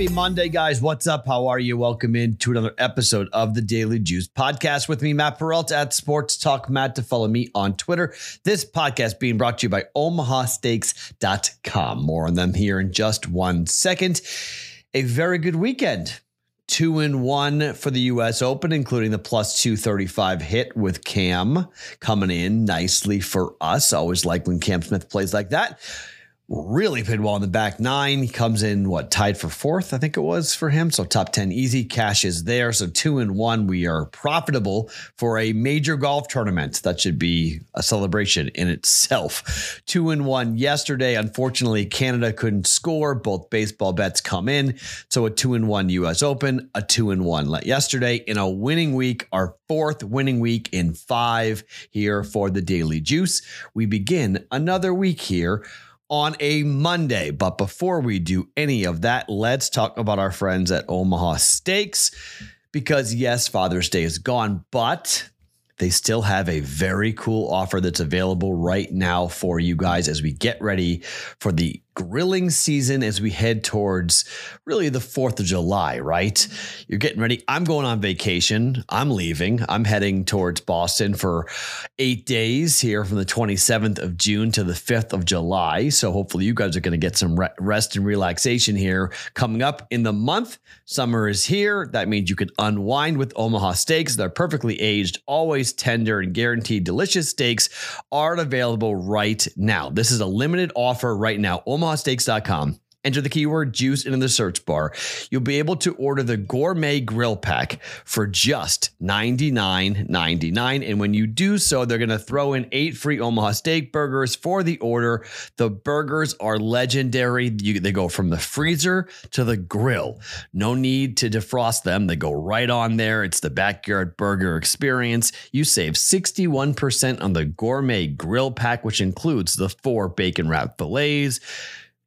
Happy Monday, guys. What's up? How are you? Welcome in to another episode of the Daily Juice podcast with me, Matt Perrault at Sports Talk Matt to follow me on Twitter. This podcast being brought to you by omahasteaks.com. More on them here in just one second. A very good weekend. Two and one for the US Open, including the plus 235 hit with Cam coming in nicely for us. Always like when Cam Smith plays like that really played well in the back nine. He comes in what tied for fourth, I think it was for him. So top 10 easy. Cash is there. So two and one. We are profitable for a major golf tournament. That should be a celebration in itself. Two and one yesterday. Unfortunately, Canada couldn't score. Both baseball bets come in. So a two and one US Open, a two and one yesterday in a winning week, our fourth winning week in five here for the Daily Juice. We begin another week here on a Monday. But before we do any of that, let's talk about our friends at Omaha Steaks. Because yes, Father's Day is gone, but they still have a very cool offer that's available right now for you guys as we get ready for the grilling season as we head towards really the 4th of July, right? You're getting ready. I'm going on vacation. I'm leaving. I'm heading towards Boston for eight days here from the 27th of June to the 5th of July. So hopefully you guys are going to get some rest and relaxation here coming up in the month. Summer is here. That means you can unwind with Omaha steaks. They're perfectly aged, always tender, and guaranteed delicious steaks are available right now. This is a limited offer right now. Omaha omahasteaks.com. Enter the keyword juice into the search bar. You'll be able to order the gourmet grill pack for just $99.99. And when you do so, they're going to throw in eight free Omaha steak burgers for the order. The burgers are legendary. You, they go from the freezer to the grill. No need to defrost them. They go right on there. It's the backyard burger experience. You save 61% on the gourmet grill pack, which includes the four bacon wrapped fillets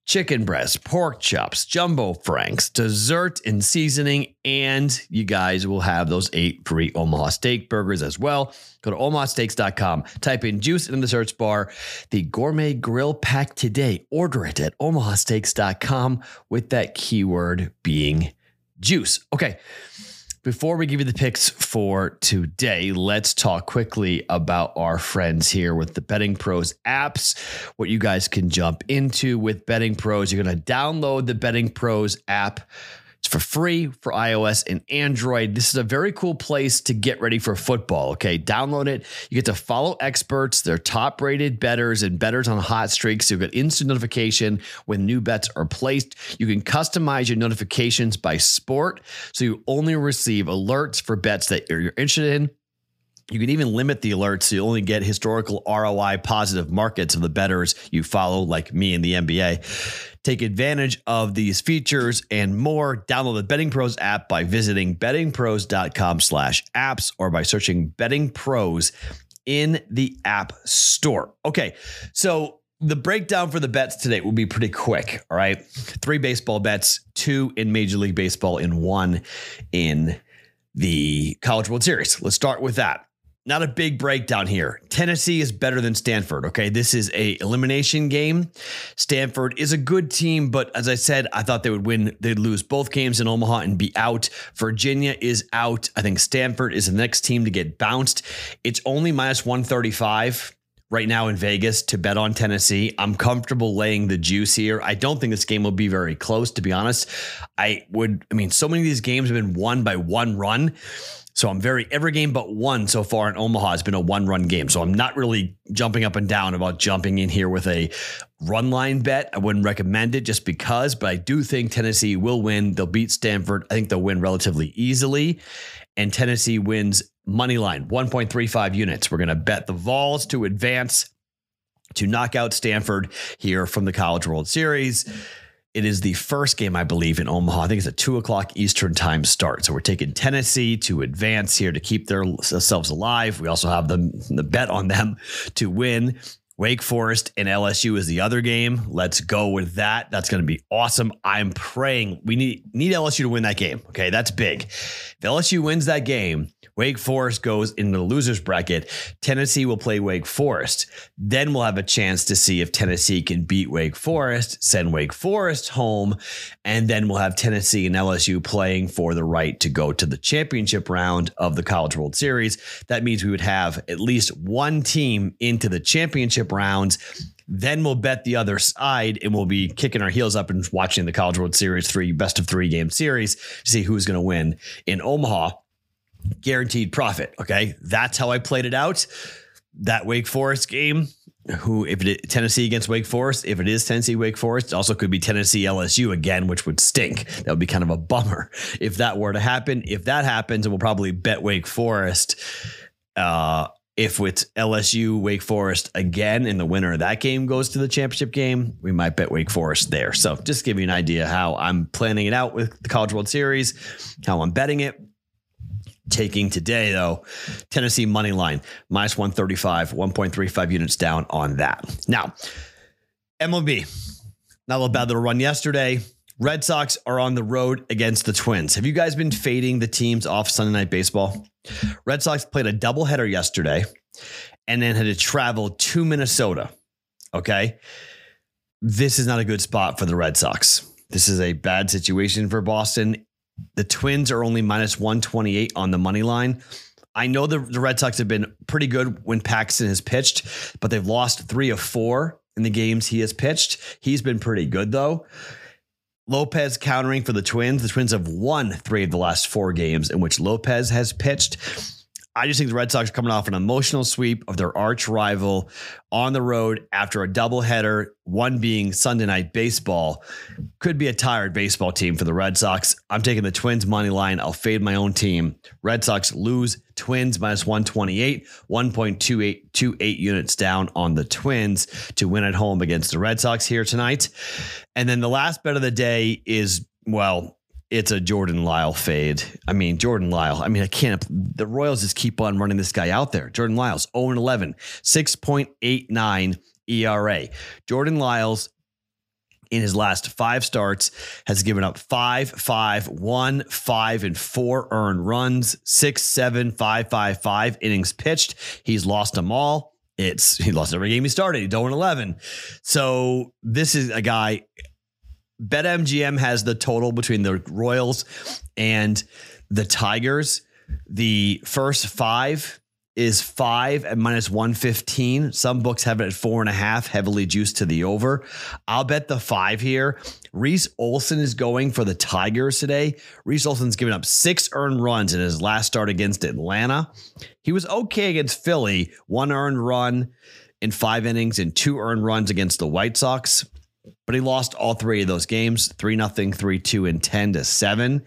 chicken breast, pork chops, jumbo franks, dessert and seasoning, and you guys will have those eight free Omaha steak burgers as well. Go to omahasteaks.com, type in juice in the search bar, the gourmet grill pack today. Order it at omahasteaks.com with that keyword being juice. Okay. Before we give you the picks for today, let's talk quickly about our friends here with the Betting Pros apps. What you guys can jump into with Betting Pros. You're going to download the Betting Pros app it's for free for iOS and Android. This is a very cool place to get ready for football. Okay, download it. You get to follow experts, their top rated betters and betters on hot streaks. So you get instant notification when new bets are placed. You can customize your notifications by sport. So you only receive alerts for bets that you're interested in. You can even limit the alerts so you only get historical ROI positive markets of the betters you follow, like me in the NBA. Take advantage of these features and more. Download the Betting Pros app by visiting bettingpros.com slash apps or by searching Betting Pros in the App Store. Okay, so the breakdown for the bets today will be pretty quick. All right. Three baseball bets, two in Major League Baseball, and one in the College World Series. Let's start with that not a big breakdown here. Tennessee is better than Stanford. Okay, this is a elimination game. Stanford is a good team, but as I said, I thought they would win. They'd lose both games in Omaha and be out. Virginia is out. I think Stanford is the next team to get bounced. It's only minus one thirty five right now in Vegas to bet on Tennessee. I'm comfortable laying the juice here. I don't think this game will be very close, to be honest. I would. I mean, so many of these games have been won by one run. So I'm very every game but one so far in Omaha has been a one run game. So I'm not really jumping up and down about jumping in here with a run line bet. I wouldn't recommend it just because, but I do think Tennessee will win. They'll beat Stanford. I think they'll win relatively easily. And Tennessee wins money line 1.35 units. We're going to bet the Vols to advance to knock out Stanford here from the College World Series. It is the first game, I believe, in Omaha. I think it's a two o'clock Eastern time start. So we're taking Tennessee to advance here to keep their, themselves alive. We also have them the bet on them to win Wake Forest and LSU is the other game. Let's go with that. That's going to be awesome. I'm praying we need need LSU to win that game. Okay, that's big. If LSU wins that game, Wake Forest goes into the losers bracket. Tennessee will play Wake Forest. Then we'll have a chance to see if Tennessee can beat Wake Forest, send Wake Forest home, and then we'll have Tennessee and LSU playing for the right to go to the championship round of the College World Series. That means we would have at least one team into the championship rounds. Then we'll bet the other side and we'll be kicking our heels up and watching the College World Series three best of three game series to see who's going to win in Omaha guaranteed profit. Okay. That's how I played it out. That Wake Forest game, who, if it Tennessee against Wake Forest, if it is Tennessee Wake Forest, also could be Tennessee LSU again, which would stink. That would be kind of a bummer if that were to happen. If that happens, and we'll probably bet Wake Forest. Uh, if it's LSU Wake Forest again and the winner of that game goes to the championship game, we might bet Wake Forest there. So just give you an idea how I'm planning it out with the College World Series, how I'm betting it. Taking today, though, Tennessee money line minus 135, 1.35 units down on that. Now, MLB, not a bad little run yesterday. Red Sox are on the road against the Twins. Have you guys been fading the teams off Sunday Night Baseball? Red Sox played a doubleheader yesterday and then had to travel to Minnesota. Okay. This is not a good spot for the Red Sox. This is a bad situation for Boston. The Twins are only minus 128 on the money line. I know the, the Red Sox have been pretty good when Paxton has pitched, but they've lost three of four in the games he has pitched. He's been pretty good, though. Lopez countering for the Twins. The Twins have won three of the last four games in which Lopez has pitched. I just think the Red Sox are coming off an emotional sweep of their arch rival on the road after a doubleheader, one being Sunday night baseball. Could be a tired baseball team for the Red Sox. I'm taking the Twins money line. I'll fade my own team. Red Sox lose. Twins minus 128, 1.28 units down on the Twins to win at home against the Red Sox here tonight. And then the last bet of the day is, well, it's a Jordan Lyle fade. I mean, Jordan Lyle. I mean, I can't. The Royals just keep on running this guy out there. Jordan Lyles, 0 11, 6.89 ERA. Jordan Lyles in his last five starts has given up five, five, one, five, and four earned runs, six, seven, five, five, five innings pitched. He's lost them all. It's he lost every game he started. He's 0 11. So this is a guy BetMGM has the total between the Royals and the Tigers. The first five is five at minus 115. Some books have it at four and a half, heavily juiced to the over. I'll bet the five here. Reese Olson is going for the Tigers today. Reese Olson's given up six earned runs in his last start against Atlanta. He was okay against Philly, one earned run in five innings and two earned runs against the White Sox but he lost all three of those games 3 nothing 3 2 and 10 to 7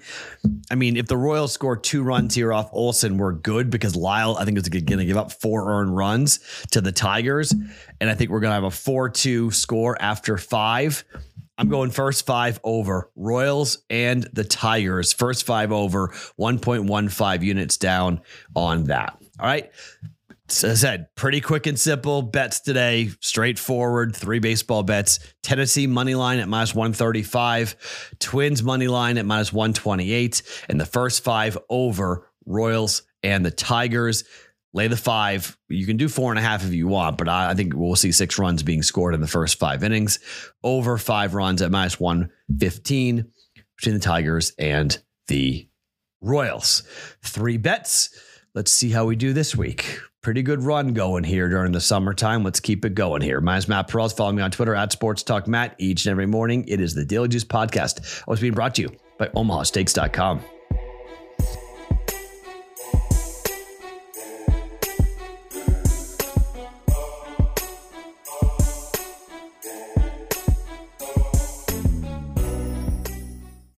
i mean if the royals score two runs here off olson we're good because lyle i think is going to give up four earned runs to the tigers. And i think we're going to have a 4-2 score after five. I'm going first five over royals and the tigers. First five over 1.15 units down on that. All right as I said, pretty quick and simple bets today. Straightforward, three baseball bets. Tennessee money line at minus 135, Twins money line at minus 128, and the first five over Royals and the Tigers. Lay the five. You can do four and a half if you want, but I, I think we'll see six runs being scored in the first five innings. Over five runs at minus 115 between the Tigers and the Royals. Three bets. Let's see how we do this week pretty good run going here during the summertime. Let's keep it going here. My name's Matt Perrault. Follow me on Twitter at Sports Talk Matt each and every morning. It is the Daily Juice Podcast. Always being brought to you by OmahaSteaks.com.